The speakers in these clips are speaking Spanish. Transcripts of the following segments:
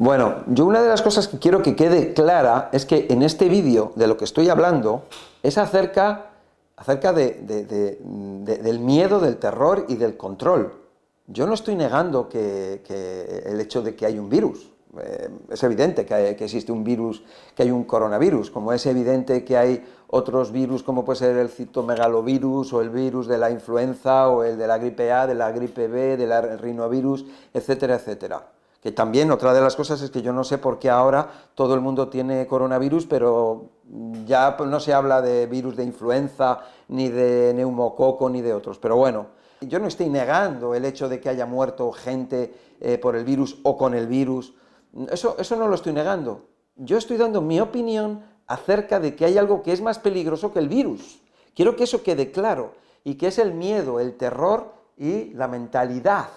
Bueno, yo una de las cosas que quiero que quede clara es que en este vídeo de lo que estoy hablando es acerca, acerca del miedo, del terror y del control. Yo no estoy negando que, el hecho de que hay un virus, eh, es evidente que, existe un virus, que hay un coronavirus, como es evidente que hay otros virus como puede ser el citomegalovirus o el virus de la influenza o el de la gripe A, de la gripe B, del rinovirus, etcétera, etcétera. Que también otra de las cosas es que yo no sé por qué ahora todo el mundo tiene coronavirus, pero ya no se habla de virus de influenza, ni de neumococo, ni de otros. Pero bueno, yo no estoy negando el hecho de que haya muerto gente eh, por el virus o con el virus. Eso, eso no lo estoy negando. Yo estoy dando mi opinión acerca de que hay algo que es más peligroso que el virus. Quiero que eso quede claro, y que es el miedo, el terror y la mentalidad,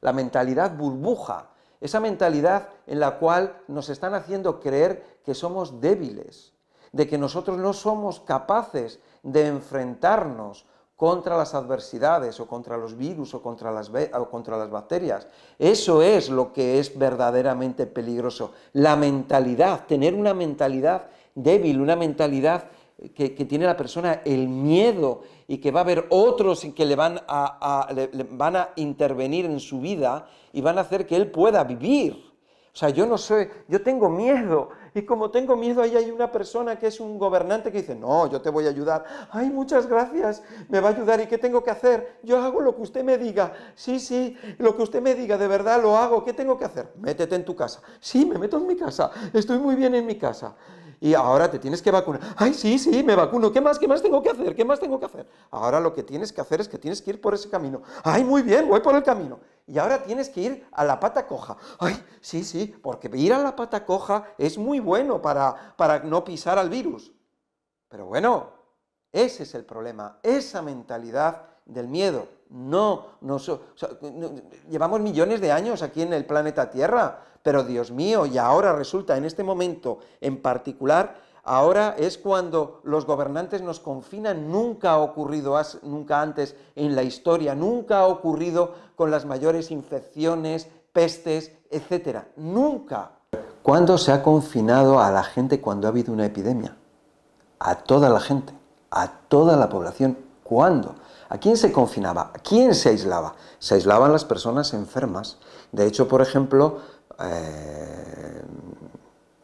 la mentalidad burbuja, esa mentalidad en la cual nos están haciendo creer que somos débiles, de que nosotros no somos capaces de enfrentarnos contra las adversidades o contra los virus o contra las, contra las bacterias. Eso es lo que es verdaderamente peligroso. La mentalidad, tener una mentalidad débil, una mentalidad que, tiene la persona el miedo y que va a haber otros que le van a, van a intervenir en su vida y van a hacer que él pueda vivir. O sea, yo no sé, yo tengo miedo, y como tengo miedo, ahí hay una persona que es un gobernante que dice, no, yo te voy a ayudar. Ay, muchas gracias, me va a ayudar. ¿Y qué tengo que hacer? Yo hago lo que usted me diga. Sí, sí, lo que usted me diga, de verdad lo hago. ¿Qué tengo que hacer? Métete en tu casa. Sí, me meto en mi casa. Estoy muy bien en mi casa y ahora te tienes que vacunar. Ay, sí, sí, me vacuno. ¿Qué más? ¿Qué más tengo que hacer? ¿Qué más tengo que hacer? Ahora lo que tienes que hacer es que tienes que ir por ese camino. Ay, muy bien, voy por el camino. Y ahora tienes que ir a la pata coja. Ay, sí, sí, porque ir a la pata coja es muy bueno para, para no pisar al virus. Pero bueno, ese es el problema, esa mentalidad del miedo. No, no, llevamos millones de años aquí en el planeta Tierra pero Dios mío, y ahora resulta en este momento en particular, ahora es cuando los gobernantes nos confinan, nunca ha ocurrido nunca antes en la historia, nunca ha ocurrido con las mayores infecciones, pestes, etcétera, nunca. ¿Cuándo se ha confinado a la gente cuando ha habido una epidemia? A toda la gente, a toda la población. ¿Cuándo? ¿A quién se confinaba? ¿A quién se aislaba? Se aislaban las personas enfermas. De hecho, por ejemplo, eh,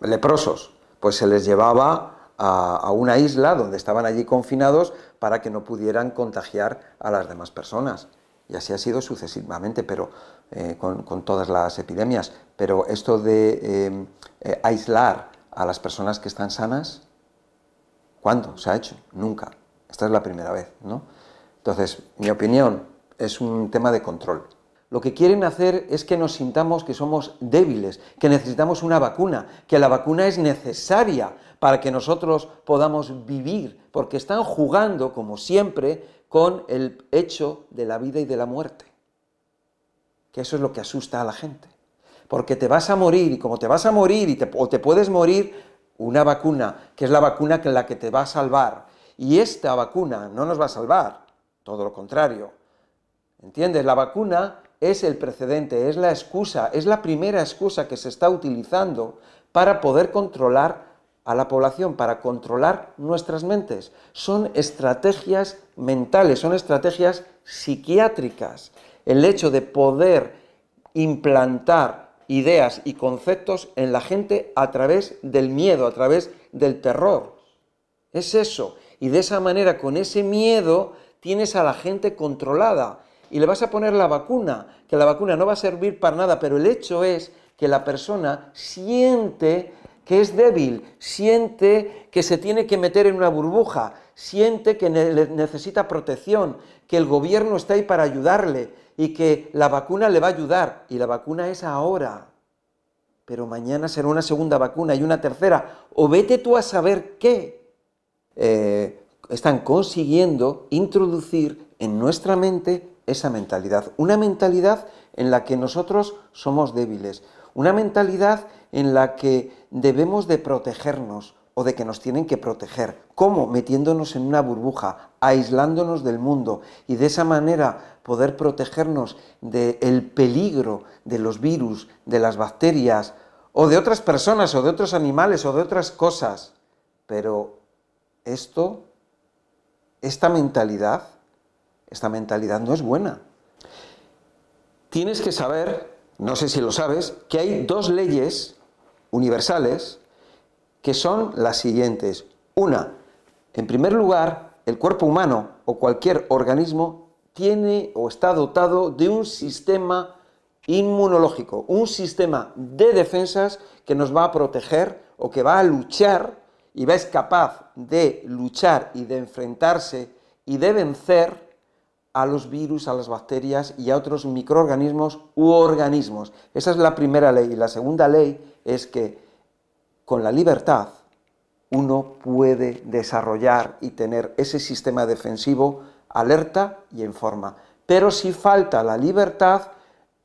leprosos, pues se les llevaba a, una isla donde estaban allí confinados para que no pudieran contagiar a las demás personas. Y así ha sido sucesivamente, pero eh, con, todas las epidemias. Pero esto de eh, aislar a las personas que están sanas, ¿cuándo se ha hecho? Nunca. Esta es la primera vez, ¿no? Entonces, mi opinión es un tema de control lo que quieren hacer es que nos sintamos que somos débiles, que necesitamos una vacuna, que la vacuna es necesaria para que nosotros podamos vivir, porque están jugando, como siempre, con el hecho de la vida y de la muerte. Que eso es lo que asusta a la gente. Porque te vas a morir, y como te vas a morir, y te, o te puedes morir, una vacuna, que es la vacuna que la que te va a salvar. Y esta vacuna no nos va a salvar, todo lo contrario. ¿Entiendes? La vacuna es el precedente, es la excusa, es la primera excusa que se está utilizando para poder controlar a la población, para controlar nuestras mentes. Son estrategias mentales, son estrategias psiquiátricas. El hecho de poder implantar ideas y conceptos en la gente a través del miedo, a través del terror. Es eso. Y de esa manera, con ese miedo, tienes a la gente controlada y le vas a poner la vacuna, que la vacuna no va a servir para nada, pero el hecho es que la persona siente que es débil, siente que se tiene que meter en una burbuja, siente que necesita protección, que el gobierno está ahí para ayudarle y que la vacuna le va a ayudar. Y la vacuna es ahora, pero mañana será una segunda vacuna y una tercera, o vete tú a saber qué. Eh, están consiguiendo introducir en nuestra mente esa mentalidad, una mentalidad en la que nosotros somos débiles, una mentalidad en la que debemos de protegernos o de que nos tienen que proteger. ¿Cómo? Metiéndonos en una burbuja, aislándonos del mundo y de esa manera poder protegernos del peligro de los virus, de las bacterias o de otras personas, o de otros animales, o de otras cosas. Pero esto, esta mentalidad, esta mentalidad no es buena. Tienes que saber, no sé si lo sabes, que hay dos leyes universales que son las siguientes. Una, en primer lugar, el cuerpo humano o cualquier organismo tiene o está dotado de un sistema inmunológico, un sistema de defensas que nos va a proteger o que va a luchar y va a ser capaz de luchar y de enfrentarse y de vencer a los virus, a las bacterias y a otros microorganismos u organismos. Esa es la primera ley. Y la segunda ley es que con la libertad uno puede desarrollar y tener ese sistema defensivo alerta y en forma. Pero si falta la libertad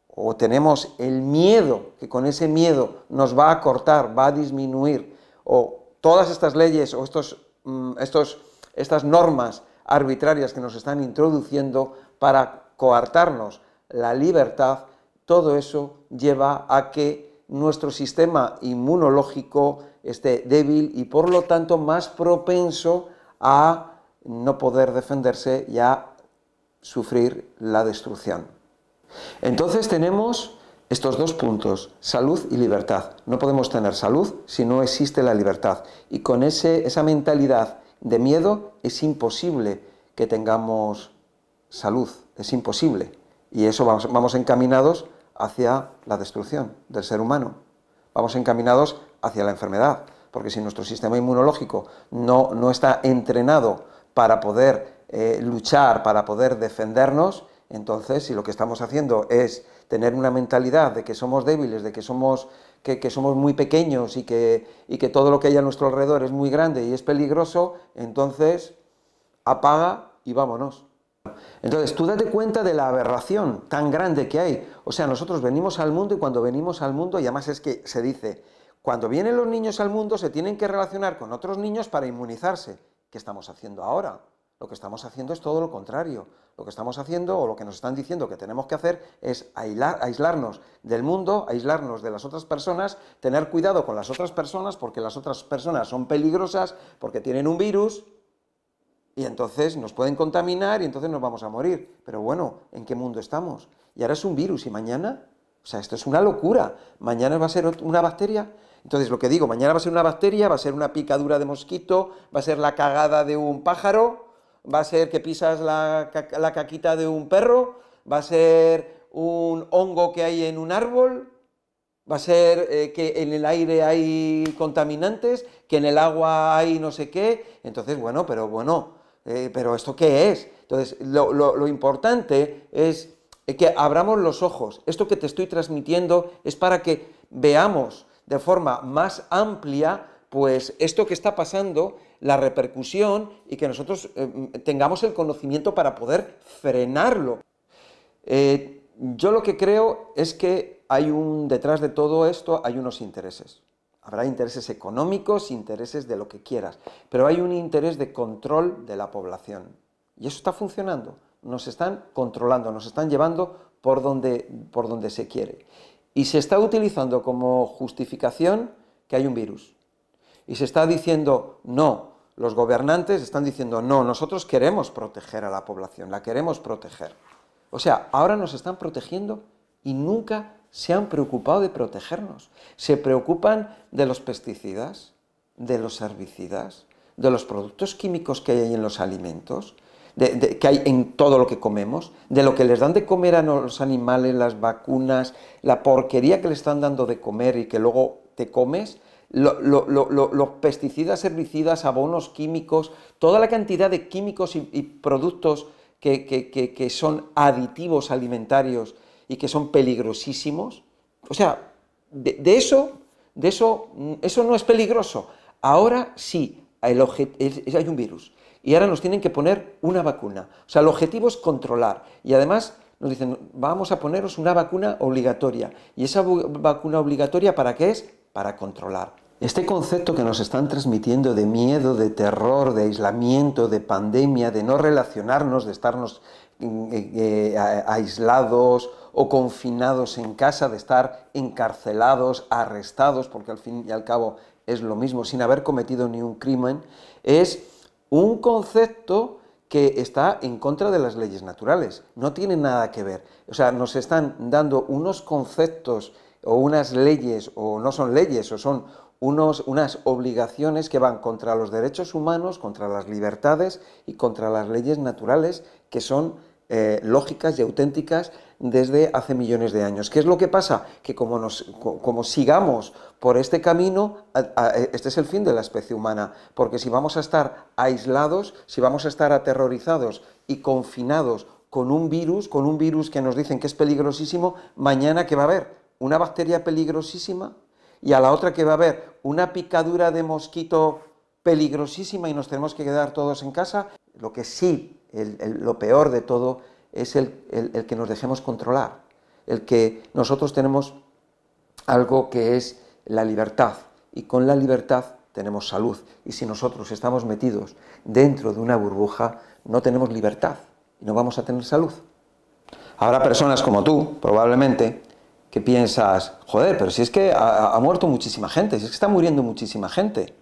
o tenemos el miedo, que con ese miedo nos va a cortar, va a disminuir, o todas estas leyes o estos, mm, estos, estas normas arbitrarias que nos están introduciendo para coartarnos la libertad, todo eso lleva a que nuestro sistema inmunológico esté débil y por lo tanto más propenso a no poder defenderse y a sufrir la destrucción. Entonces tenemos estos dos puntos, salud y libertad. No podemos tener salud si no existe la libertad. Y con ese, esa mentalidad de miedo es imposible que tengamos salud, es imposible. Y eso vamos, encaminados hacia la destrucción del ser humano. Vamos encaminados hacia la enfermedad, porque si nuestro sistema inmunológico no, no está entrenado para poder eh, luchar, para poder defendernos, entonces si lo que estamos haciendo es tener una mentalidad de que somos débiles, de que somos, que, somos muy pequeños y que, y que todo lo que hay a nuestro alrededor es muy grande y es peligroso, entonces apaga y vámonos. Entonces, tú date cuenta de la aberración tan grande que hay. O sea, nosotros venimos al mundo y cuando venimos al mundo, y además es que se dice, cuando vienen los niños al mundo se tienen que relacionar con otros niños para inmunizarse. ¿Qué estamos haciendo ahora? Lo que estamos haciendo es todo lo contrario. Lo que estamos haciendo o lo que nos están diciendo que tenemos que hacer es aislarnos del mundo, aislarnos de las otras personas, tener cuidado con las otras personas porque las otras personas son peligrosas, porque tienen un virus y entonces nos pueden contaminar y entonces nos vamos a morir. Pero bueno, ¿en qué mundo estamos? Y ahora es un virus y mañana, o sea, esto es una locura. Mañana va a ser una bacteria. Entonces, lo que digo, mañana va a ser una bacteria, va a ser una picadura de mosquito, va a ser la cagada de un pájaro, va a ser que pisas la, caquita de un perro, va a ser un hongo que hay en un árbol, va a ser eh, que en el aire hay contaminantes, que en el agua hay no sé qué. Entonces, bueno, pero bueno, eh, pero ¿esto qué es? Entonces, lo importante es que abramos los ojos. Esto que te estoy transmitiendo es para que veamos de forma más amplia, pues esto que está pasando, la repercusión y que nosotros eh, tengamos el conocimiento para poder frenarlo. Eh, yo lo que creo es que hay un, detrás de todo esto hay unos intereses. Habrá intereses económicos, intereses de lo que quieras, pero hay un interés de control de la población. Y eso está funcionando. Nos están controlando, nos están llevando por donde, por donde se quiere y se está utilizando como justificación que hay un virus. Y se está diciendo, no, los gobernantes están diciendo, no, nosotros queremos proteger a la población, la queremos proteger. O sea, ahora nos están protegiendo y nunca se han preocupado de protegernos. Se preocupan de los pesticidas, de los herbicidas, de los productos químicos que hay en los alimentos, que hay en todo lo que comemos, de lo que les dan de comer a los animales, las vacunas, la porquería que le están dando de comer y que luego te comes, los pesticidas, herbicidas, abonos químicos, toda la cantidad de químicos y, productos que, son aditivos alimentarios y que son peligrosísimos. O sea, de, eso, de eso, eso no es peligroso. Ahora sí, hay un virus y ahora nos tienen que poner una vacuna. O sea, el objetivo es controlar y además nos dicen, vamos a poneros una vacuna obligatoria. ¿Y esa vacuna obligatoria para qué es? Para controlar. Este concepto que nos están transmitiendo de miedo, de terror, de aislamiento, de pandemia, de no relacionarnos, de estarnos mm, eh, eh, aislados o confinados en casa, de estar encarcelados, arrestados, porque al fin y al cabo es lo mismo, sin haber cometido ni un crimen, es un concepto que está en contra de las leyes naturales. No tiene nada que ver. O sea, nos están dando unos conceptos o unas leyes, o no son leyes, o son unos, unas obligaciones que van contra los derechos humanos, contra las libertades y contra las leyes naturales que son eh, lógicas y auténticas desde hace millones de años. ¿Qué es lo que pasa? Que como, nos, como sigamos por este camino, este es el fin de la especie humana, porque si vamos a estar aislados, si vamos a estar aterrorizados y confinados con un virus, con un virus que nos dicen que es peligrosísimo, mañana que va a haber una bacteria peligrosísima y a la otra que va a haber una picadura de mosquito peligrosísima y nos tenemos que quedar todos en casa, lo que sí lo peor de todo es el, que nos dejemos controlar, el que nosotros tenemos algo que es la libertad y con la libertad tenemos salud y si nosotros estamos metidos dentro de una burbuja no tenemos libertad y no vamos a tener salud. Habrá personas como tú, probablemente, que piensas, joder, pero si es que ha, muerto muchísima gente, si es que está muriendo muchísima gente.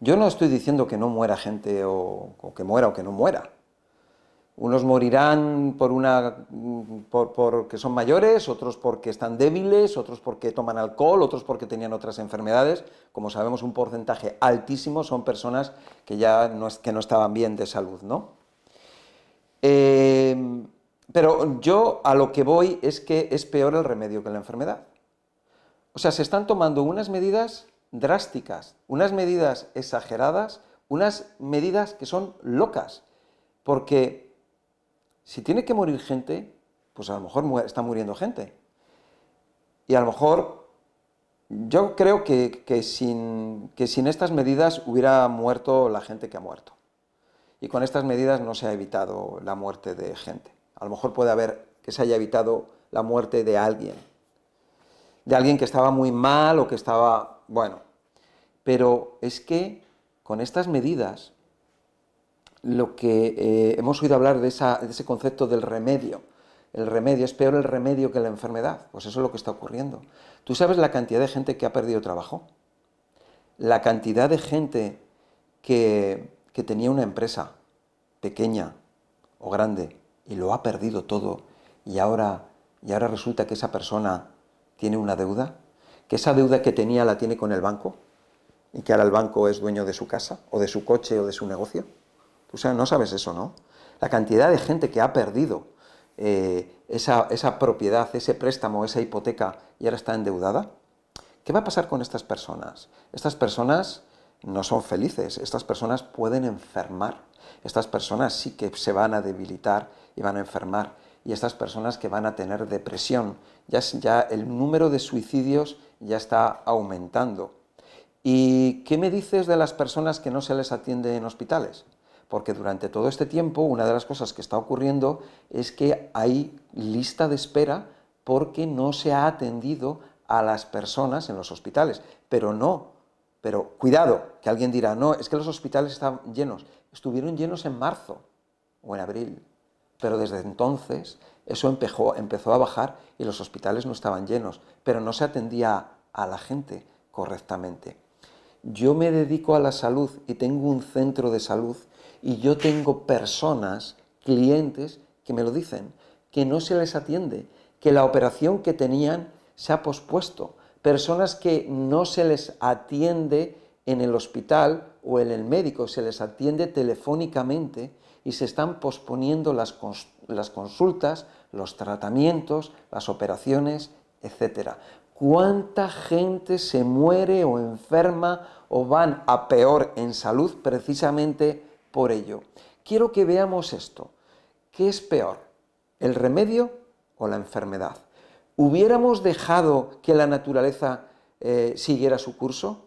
Yo no estoy diciendo que no muera gente o que muera o que no muera. Unos morirán por una por, porque son mayores, otros porque están débiles, otros porque toman alcohol, otros porque tenían otras enfermedades. Como sabemos, un porcentaje altísimo son personas que ya no, que no estaban bien de salud, ¿no? Eh, pero yo a lo que voy es que es peor el remedio que la enfermedad. O sea, se están tomando unas medidas drásticas, unas medidas exageradas, unas medidas que son locas, porque si tiene que morir gente, pues a lo mejor está muriendo gente. Y a lo mejor yo creo que, sin, estas medidas hubiera muerto la gente que ha muerto. Y con estas medidas no se ha evitado la muerte de gente. A lo mejor puede haber que se haya evitado la muerte de alguien. De alguien que estaba muy mal o que estaba... Bueno, pero es que con estas medidas lo que eh, hemos oído hablar de, ese concepto del remedio. El remedio, es peor el remedio que la enfermedad. Pues eso es lo que está ocurriendo. ¿Tú sabes la cantidad de gente que ha perdido trabajo? La cantidad de gente que, que tenía una empresa pequeña o grande y lo ha perdido todo y ahora, y ahora resulta que esa persona tiene una deuda, que esa deuda que tenía la tiene con el banco y que ahora el banco es dueño de su casa o de su coche o de su negocio. Tú sea, no sabes eso, ¿no? La cantidad de gente que ha perdido eh, esa, esa propiedad, ese préstamo, esa hipoteca y ahora está endeudada. ¿Qué va a pasar con estas personas? Estas personas no son felices, estas personas pueden enfermar, estas personas sí que se van a debilitar y van a enfermar, y estas personas que van a tener depresión, ya, el número de suicidios ya está aumentando. ¿Y qué me dices de las personas que no se les atiende en hospitales? porque durante todo este tiempo una de las cosas que está ocurriendo es que hay lista de espera porque no se ha atendido a las personas en los hospitales. Pero no, pero cuidado, que alguien dirá, no, es que los hospitales están llenos. Estuvieron llenos en marzo o en abril, pero desde entonces eso empezó, empezó a bajar y los hospitales no estaban llenos, pero no se atendía a la gente correctamente. Yo me dedico a la salud y tengo un centro de salud y yo tengo personas, clientes, que me lo dicen, que no se les atiende, que la operación que tenían se ha pospuesto, personas que no se les atiende en el hospital o en el médico, se les atiende telefónicamente y se están posponiendo las, las consultas, los tratamientos, las operaciones, etc. ¿Cuánta gente se muere o enferma o van a peor en salud precisamente por ello. Quiero que veamos esto. ¿Qué es peor? ¿El remedio o la enfermedad? ¿Hubiéramos dejado que la naturaleza eh, siguiera su curso?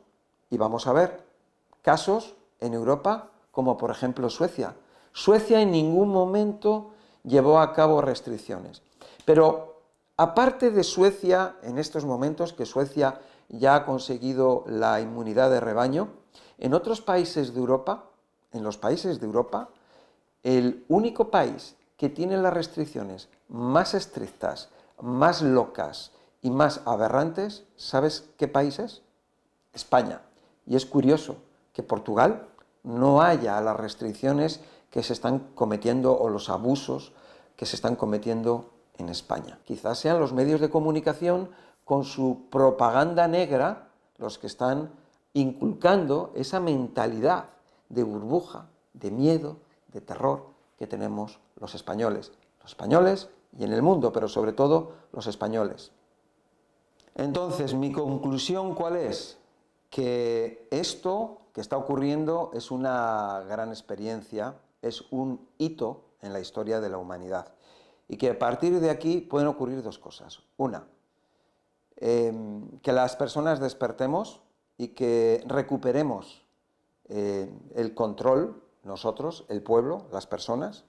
Y vamos a ver casos en Europa como por ejemplo Suecia. Suecia en ningún momento llevó a cabo restricciones. Pero aparte de Suecia, en estos momentos que Suecia ya ha conseguido la inmunidad de rebaño, en otros países de Europa en los países de Europa, el único país que tiene las restricciones más estrictas más locas y más aberrantes, ¿sabes qué país es? España. Y es curioso que Portugal no haya las restricciones que se están cometiendo o los abusos que se están cometiendo en España. Quizás sean los medios de comunicación con su propaganda negra los que están inculcando esa mentalidad de burbuja, de miedo, de terror que tenemos los españoles. Los españoles y en el mundo, pero sobre todo los españoles. Entonces, mi conclusión cuál es? Que esto que está ocurriendo es una gran experiencia, es un hito en la historia de la humanidad. Y que a partir de aquí pueden ocurrir dos cosas. Una, em, que las personas despertemos y que recuperemos eh, el control, nosotros, el pueblo, las personas.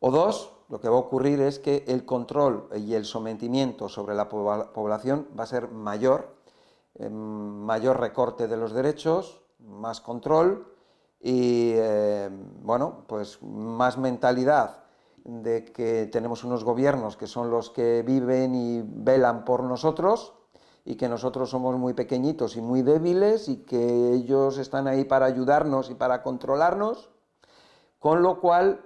O dos, lo que va a ocurrir es que el control y el sometimiento sobre la población va a ser mayor, em, mayor recorte de los derechos, más control y, em, bueno, pues más mentalidad de que tenemos unos gobiernos que son los que viven y velan por nosotros y que nosotros somos muy pequeñitos y muy débiles y que ellos están ahí para ayudarnos y para controlarnos, con lo cual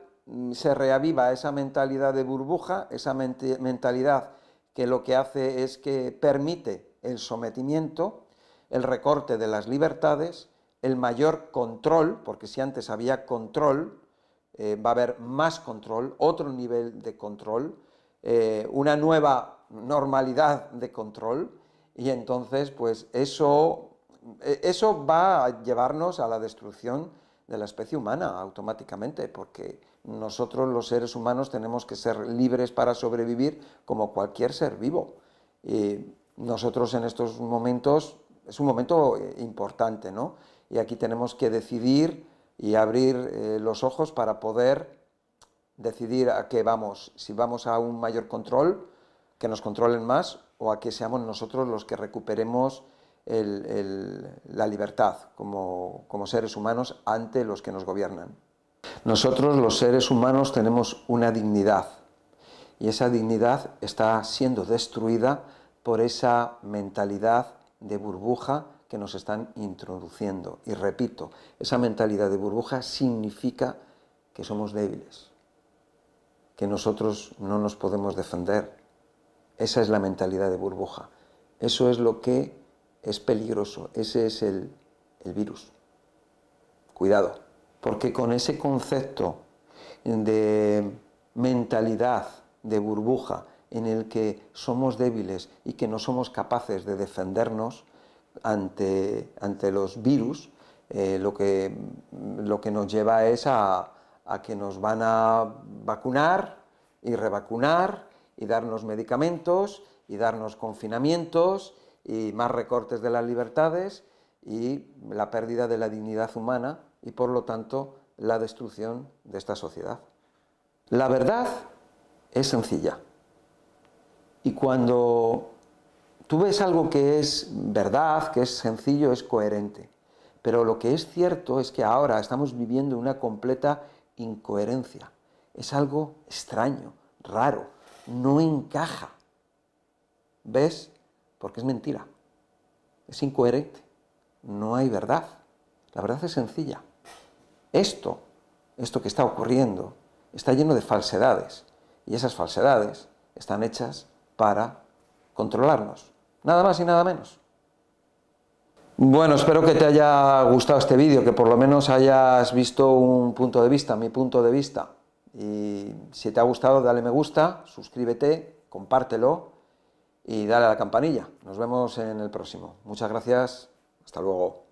se reaviva esa mentalidad de burbuja, esa mentalidad que lo que hace es que permite el sometimiento, el recorte de las libertades, el mayor control, porque si antes había control, eh, va a haber más control, otro nivel de control, eh, una nueva normalidad de control, y entonces, pues eso, e, eso va a llevarnos a la destrucción de la especie humana automáticamente, porque nosotros los seres humanos tenemos que ser libres para sobrevivir como cualquier ser vivo. Y nosotros en estos momentos, es un momento eh, importante, ¿no? Y aquí tenemos que decidir y abrir eh, los ojos para poder decidir a qué vamos, si vamos a un mayor control, que nos controlen más, o a que seamos nosotros los que recuperemos la libertad como seres humanos ante los que nos gobiernan. Nosotros los seres humanos tenemos una dignidad y esa dignidad está siendo destruida por esa mentalidad de burbuja que nos están introduciendo. Y repito, esa mentalidad de burbuja significa que somos débiles, que nosotros no nos podemos defender, esa es la mentalidad de burbuja. Eso es lo que es peligroso. Ese es el, virus. Cuidado, porque con ese concepto de mentalidad de burbuja en el que somos débiles y que no somos capaces de defendernos ante, ante los virus, eh, lo, que, lo, que, nos lleva es a, a que nos van a vacunar y revacunar y darnos medicamentos y darnos confinamientos y más recortes de las libertades y la pérdida de la dignidad humana y por lo tanto la destrucción de esta sociedad. La verdad es sencilla y cuando tú ves algo que es verdad, que es sencillo, es coherente. Pero lo que es cierto es que ahora estamos viviendo una completa incoherencia. Es algo extraño, raro, no encaja. ¿Ves? Porque es mentira. Es incoherente. No hay verdad. La verdad es sencilla. Esto, esto que está ocurriendo, está lleno de falsedades. Y esas falsedades están hechas para controlarnos. Nada más y nada menos. Bueno, espero que te haya gustado este vídeo, que por lo menos hayas visto un punto de vista, mi punto de vista. Y si te ha gustado, dale me gusta, suscríbete, compártelo y dale a la campanilla. Nos vemos en el próximo. Muchas gracias. Hasta luego.